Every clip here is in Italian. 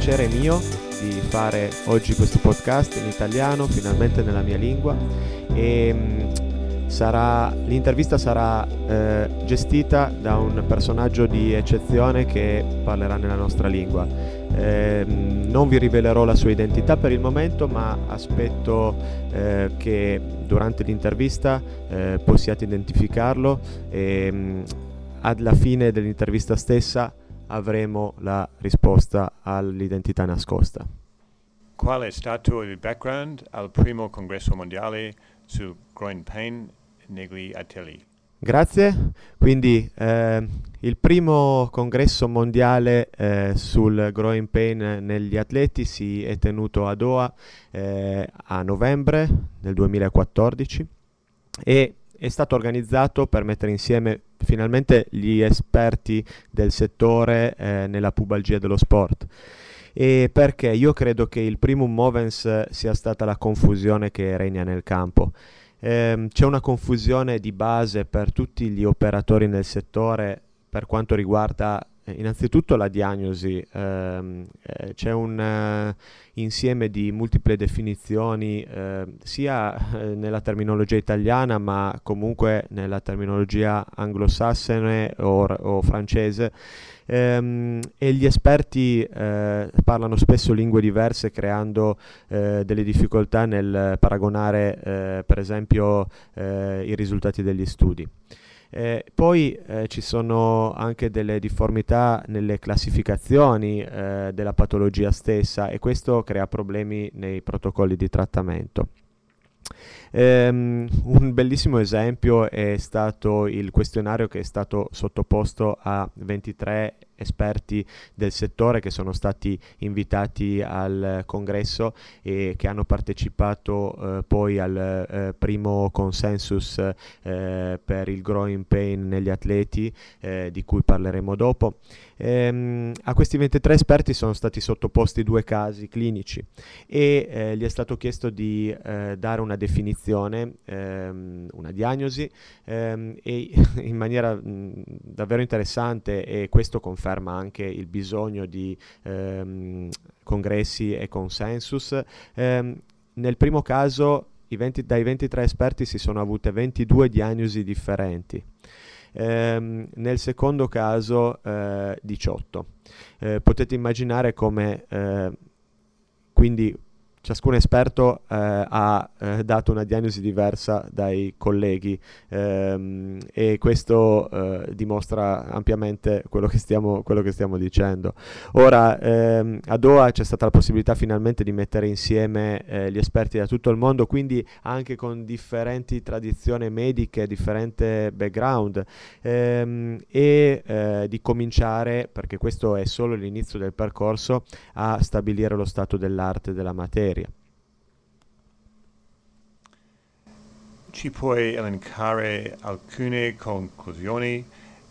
piacere mio di fare oggi questo podcast in italiano, finalmente nella mia lingua e mm, sarà, l'intervista sarà eh, gestita da un personaggio di eccezione che parlerà nella nostra lingua. Eh, non vi rivelerò la sua identità per il momento, ma aspetto eh, che durante l'intervista eh, possiate identificarlo e mh, mm, alla fine dell'intervista stessa avremo la risposta all'identità nascosta. Qual è stato il background al primo congresso mondiale sul groin pain negli atleti? Grazie, quindi eh, il primo congresso mondiale eh, sul groin pain negli atleti si è tenuto a Doha eh, a novembre del 2014 e è stato organizzato per mettere insieme finalmente gli esperti del settore eh, nella pubalgia dello sport. E perché io credo che il primum movens sia stata la confusione che regna nel campo. Eh, c'è una confusione di base per tutti gli operatori nel settore per quanto riguarda eh, innanzitutto la diagnosi, ehm, eh, c'è un uh, insieme di multiple definizioni eh, sia eh, nella terminologia italiana ma comunque nella terminologia anglosassone o, o francese ehm, e gli esperti eh, parlano spesso lingue diverse creando delle difficoltà nel paragonare per esempio i risultati degli studi. Eh, poi eh, ci sono anche delle difformità nelle classificazioni eh, della patologia stessa e questo crea problemi nei protocolli di trattamento. Um, un bellissimo esempio è stato il questionario che è stato sottoposto a 23 esperti del settore che sono stati invitati al congresso e che hanno partecipato eh, poi al eh, primo consensus eh, per il growing pain negli atleti eh, di cui parleremo dopo. Ehm, a questi 23 esperti sono stati sottoposti due casi clinici e eh, gli è stato chiesto di eh, dare una definizione, ehm, una diagnosi ehm, e in maniera mh, davvero interessante e questo conferma anche il bisogno di ehm, congressi e consensus. Eh, nel primo caso 20, dai 23 esperti si sono avute 22 diagnosi differenti. Eh, nel secondo caso eh, 18. Eh, potete immaginare come eh, quindi ciascun esperto eh, ha eh, dato una diagnosi diversa dai colleghi ehm, e questo eh, dimostra ampiamente quello che stiamo, quello che stiamo dicendo. Ora, ehm, a Doha c'è stata la possibilità finalmente di mettere insieme eh, gli esperti da tutto il mondo, quindi anche con differenti tradizioni mediche, differente background ehm, e eh, di cominciare, perché questo è solo l'inizio del percorso, a stabilire lo stato dell'arte della materia materia. Ci puoi elencare alcune conclusioni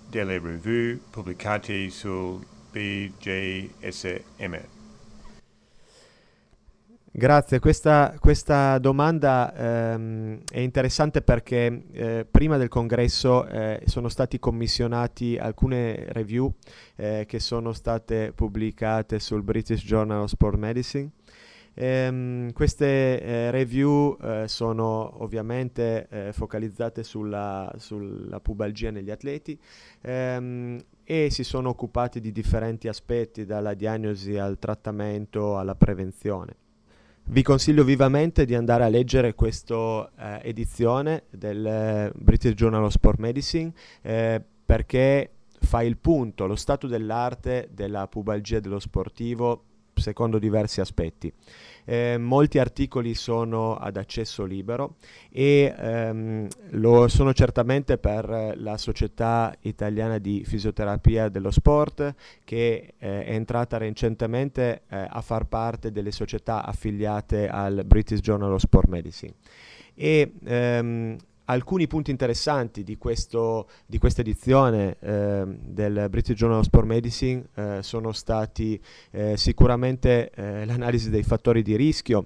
delle review pubblicate sul BJSM? Grazie, questa, questa domanda ehm, è interessante perché eh, prima del congresso eh, sono stati commissionati alcune review eh, che sono state pubblicate sul British Journal of Sport Medicine Ehm, queste eh, review eh, sono ovviamente eh, focalizzate sulla, sulla, pubalgia negli atleti ehm, e si sono occupati di differenti aspetti, dalla diagnosi al trattamento alla prevenzione. Vi consiglio vivamente di andare a leggere questa eh, edizione del eh, British Journal of Sport Medicine eh, perché fa il punto, lo stato dell'arte della pubalgia dello sportivo secondo diversi aspetti. Eh, molti articoli sono ad accesso libero e ehm, lo sono certamente per la Società Italiana di Fisioterapia dello Sport che eh, è entrata recentemente eh, a far parte delle società affiliate al British Journal of Sport Medicine. E ehm, alcuni punti interessanti di, questa edizione eh, del British Journal of Sport Medicine eh, sono stati eh, sicuramente eh, l'analisi dei fattori di rischio,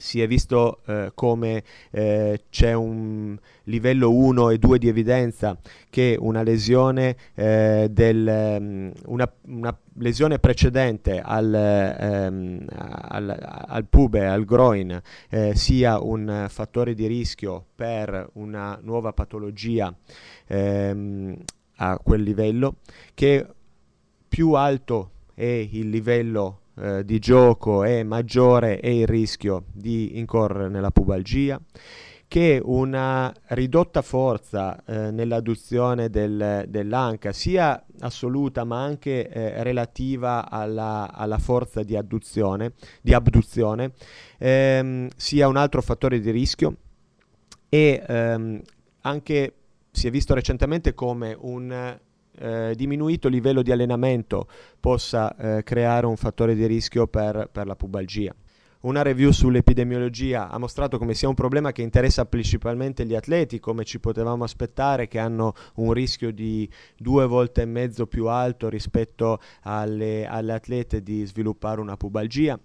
si è visto eh, come eh, c'è un livello 1 e 2 di evidenza che una lesione, eh, del, um, una, una lesione precedente al, ehm, al, al, pube, al groin, eh, sia un fattore di rischio per una nuova patologia ehm, a quel livello, che più alto è il livello eh, di gioco è maggiore è il rischio di incorrere nella pubalgia, che una ridotta forza eh, nell'adduzione del, dell'anca, sia assoluta ma anche eh, relativa alla, alla, forza di, adduzione, di abduzione, ehm, sia un altro fattore di rischio. E ehm, anche si è visto recentemente come un eh, diminuito livello di allenamento possa eh, creare un fattore di rischio per, per la pubalgia. Una review sull'epidemiologia ha mostrato come sia un problema che interessa principalmente gli atleti, come ci potevamo aspettare, che hanno un rischio di due volte e mezzo più alto rispetto alle, alle atlete di sviluppare una pubalgia.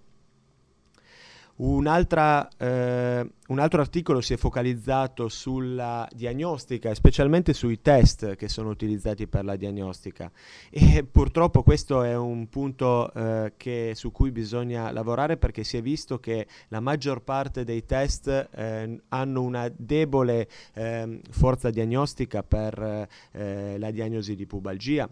Eh, un altro articolo si è focalizzato sulla diagnostica specialmente sui test che sono utilizzati per la diagnostica. E purtroppo questo è un punto eh, che, su cui bisogna lavorare perché si è visto che la maggior parte dei test eh, hanno una debole ehm, forza diagnostica per eh, la diagnosi di pubalgia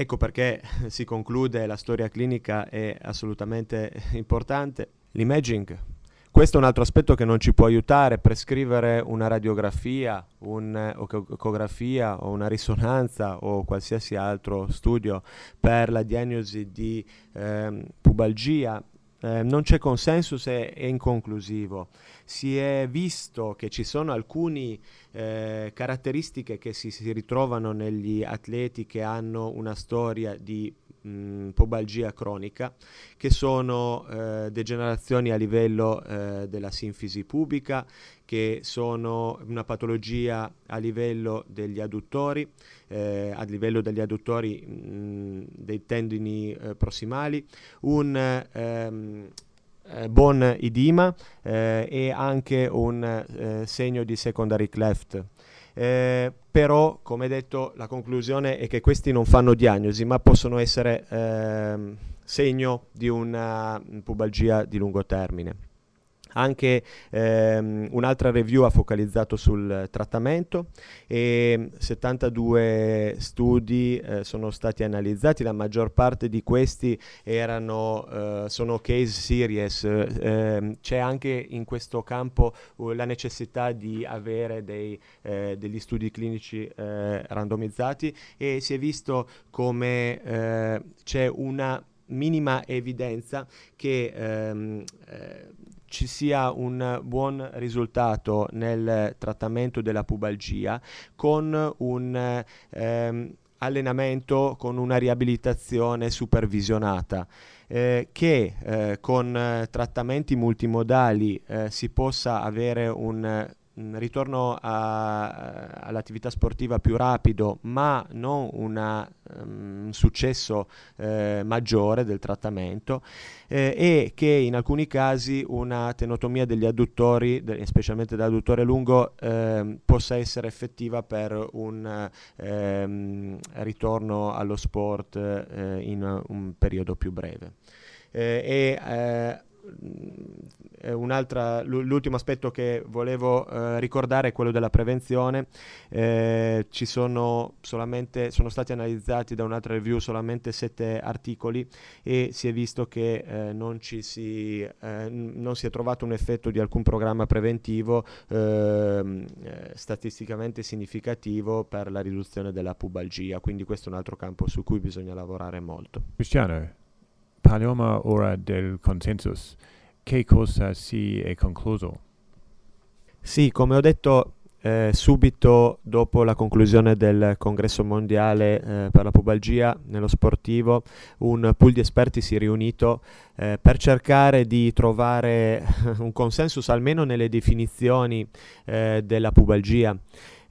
Ecco perché si conclude la storia clinica è assolutamente importante. L'imaging. Questo è un altro aspetto che non ci può aiutare. Prescrivere una radiografia, un'ecografia o una risonanza o qualsiasi altro studio per la diagnosi di eh, pubalgia eh, non c'è consenso se è inconclusivo. Si è visto che ci sono alcune eh, caratteristiche che si, si, ritrovano negli atleti che hanno una storia di mh, pubalgia cronica, che sono eh, degenerazioni a livello eh, della sinfisi pubica, che sono una patologia a livello degli adduttori, eh, a livello degli adduttori mh, dei tendini eh, prossimali, un ehm, eh, buon edema eh, e anche un segno di secondary cleft. Eh, però, come detto, la conclusione è che questi non fanno diagnosi, ma possono essere ehm, segno di una pubalgia di lungo termine. Anche ehm, un'altra review ha focalizzato sul trattamento e 72 studi eh, sono stati analizzati, la maggior parte di questi erano, eh, sono case series, eh, c'è anche in questo campo uh, la necessità di avere dei, eh, degli studi clinici eh, randomizzati e si è visto come eh, c'è una minima evidenza che ehm, eh, ci sia un buon risultato nel trattamento della pubalgia con un ehm, allenamento, con una riabilitazione supervisionata. Eh, che eh, con trattamenti multimodali eh, si possa avere un un ritorno a, all'attività sportiva più rapido, ma non una, um, un successo eh, maggiore del trattamento eh, e che in alcuni casi una tenotomia degli adduttori, de- specialmente dell'adduttore lungo, eh, possa essere effettiva per un ehm, ritorno allo sport eh, in un periodo più breve. Eh, e eh, l'ultimo aspetto che volevo eh, ricordare è quello della prevenzione. Eh, ci sono, sono stati analizzati da un'altra review solamente sette articoli e si è visto che eh, non, si, eh, non, si, è trovato un effetto di alcun programma preventivo ehm, eh, statisticamente significativo per la riduzione della pubalgia. Quindi questo è un altro campo su cui bisogna lavorare molto. Cristiano, parliamo ora del consensus. Che cosa si è concluso? Sì, come ho detto eh, subito dopo la conclusione del congresso mondiale eh, per la pubalgia nello sportivo, un pool di esperti si è riunito eh, per cercare di trovare un consensus almeno nelle definizioni eh, della pubalgia.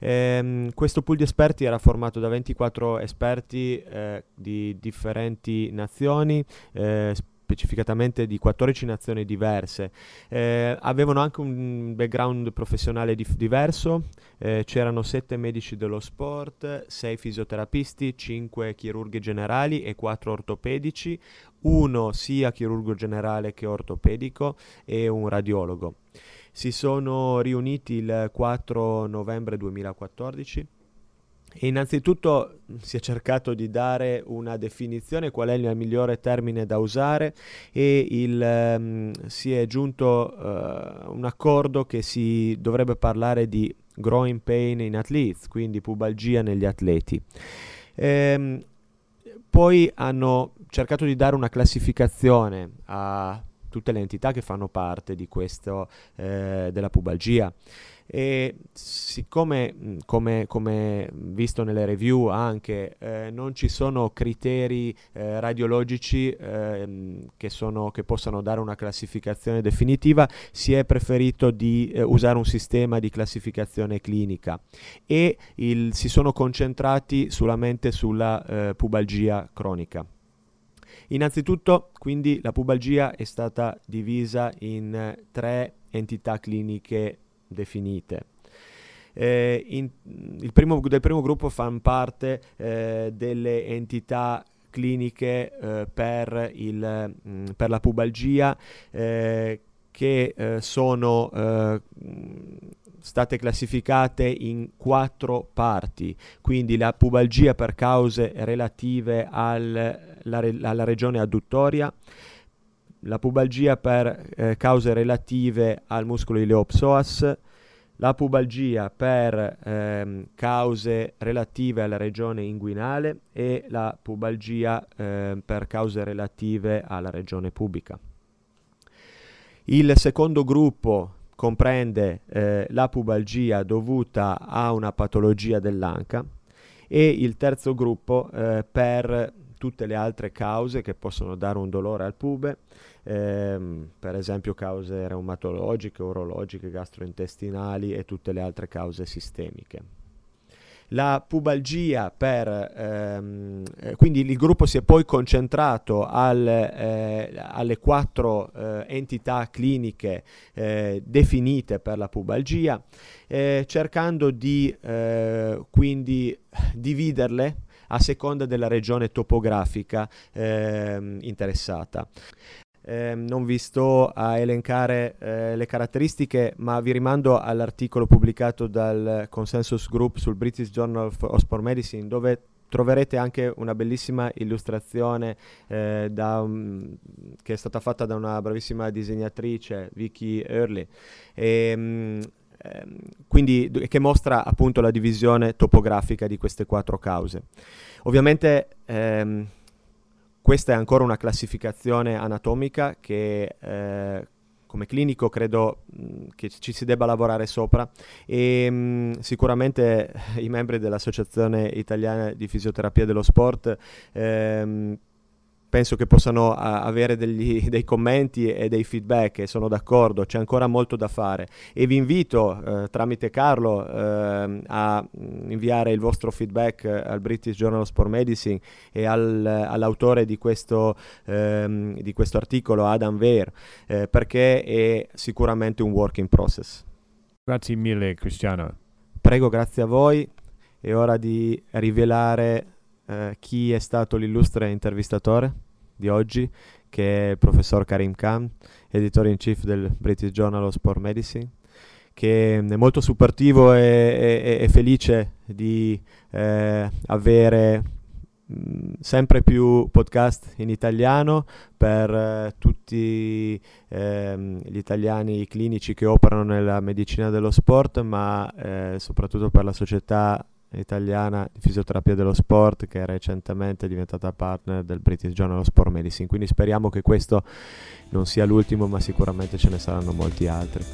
Ehm, questo pool di esperti era formato da 24 esperti eh, di differenti nazioni, eh, specificatamente di 14 nazioni diverse. Eh, avevano anche un background professionale dif- diverso, eh, c'erano 7 medici dello sport, 6 fisioterapisti, 5 chirurghi generali e 4 ortopedici, uno sia chirurgo generale che ortopedico e un radiologo. Si sono riuniti il 4 novembre 2014 e innanzitutto si è cercato di dare una definizione, qual è il migliore termine da usare e il, um, si è giunto a uh, un accordo che si dovrebbe parlare di growing pain in athletes, quindi pubalgia negli atleti. Ehm, poi hanno cercato di dare una classificazione a tutte le entità che fanno parte di questo, eh, della pubalgia. E siccome come, come, visto nelle review anche eh, non ci sono criteri eh, radiologici eh, che, sono, che, possano dare una classificazione definitiva si è preferito di eh, usare un sistema di classificazione clinica. E il, si sono concentrati solamente sulla eh, pubalgia cronica Innanzitutto, quindi, la pubalgia è stata divisa in eh, tre entità cliniche definite. Eh, in, il primo, del primo gruppo fanno parte eh, delle entità cliniche eh, per, il, mh, mm, per, la pubalgia eh, che eh, sono state classificate in quattro parti, quindi la pubalgia per cause relative al, la, alla regione adduttoria, la pubalgia per eh, cause relative al muscolo ileopsoas, la pubalgia per ehm, cause relative alla regione inguinale e la pubalgia eh, per cause relative alla regione pubica. Il secondo gruppo comprende eh, la pubalgia dovuta a una patologia dell'anca e il terzo gruppo eh, per tutte le altre cause che possono dare un dolore al pube, ehm, per esempio cause reumatologiche, urologiche, gastrointestinali e tutte le altre cause sistemiche la pubalgia per ehm, eh, quindi il gruppo si è poi concentrato al, eh, alle quattro eh, entità cliniche eh, definite per la pubalgia eh, cercando di eh, quindi dividerle a seconda della regione topografica ehm, interessata. Eh, non vi sto a elencare eh, le caratteristiche, ma vi rimando all'articolo pubblicato dal Consensus Group sul British Journal of Sport Medicine, dove troverete anche una bellissima illustrazione eh, um, che è stata fatta da una bravissima disegnatrice, Vicky Early. E, um, quindi che mostra appunto la divisione topografica di queste quattro cause. Ovviamente ehm, questa è ancora una classificazione anatomica che eh, come clinico credo mh, che ci si debba lavorare sopra. E mh, sicuramente i membri dell'Associazione Italiana di Fisioterapia dello Sport ehm, penso che possano a, avere degli, dei commenti e dei feedback e sono d'accordo, c'è ancora molto da fare e vi invito eh, tramite Carlo eh, a inviare il vostro feedback al British Journal of Sport Medicine e al, all'autore di questo, ehm, di questo, articolo, Adam Weir, eh, perché è sicuramente un work in process. Grazie mille Cristiano. Prego, grazie a voi. È ora di rivelare eh, chi è stato l'illustre intervistatore di oggi, che è il professor Karim Khan, editore in chief del British Journal of Sport Medicine, che è molto supportivo e, e, e felice di eh, avere mh, sempre più podcast in italiano per eh, tutti ehm, gli italiani clinici che operano nella medicina dello sport, ma eh, soprattutto per la società italiana di fisioterapia dello sport che è recentemente diventata partner del British Journal of Sport Medicine. Quindi speriamo che questo non sia l'ultimo, ma sicuramente ce ne saranno molti altri.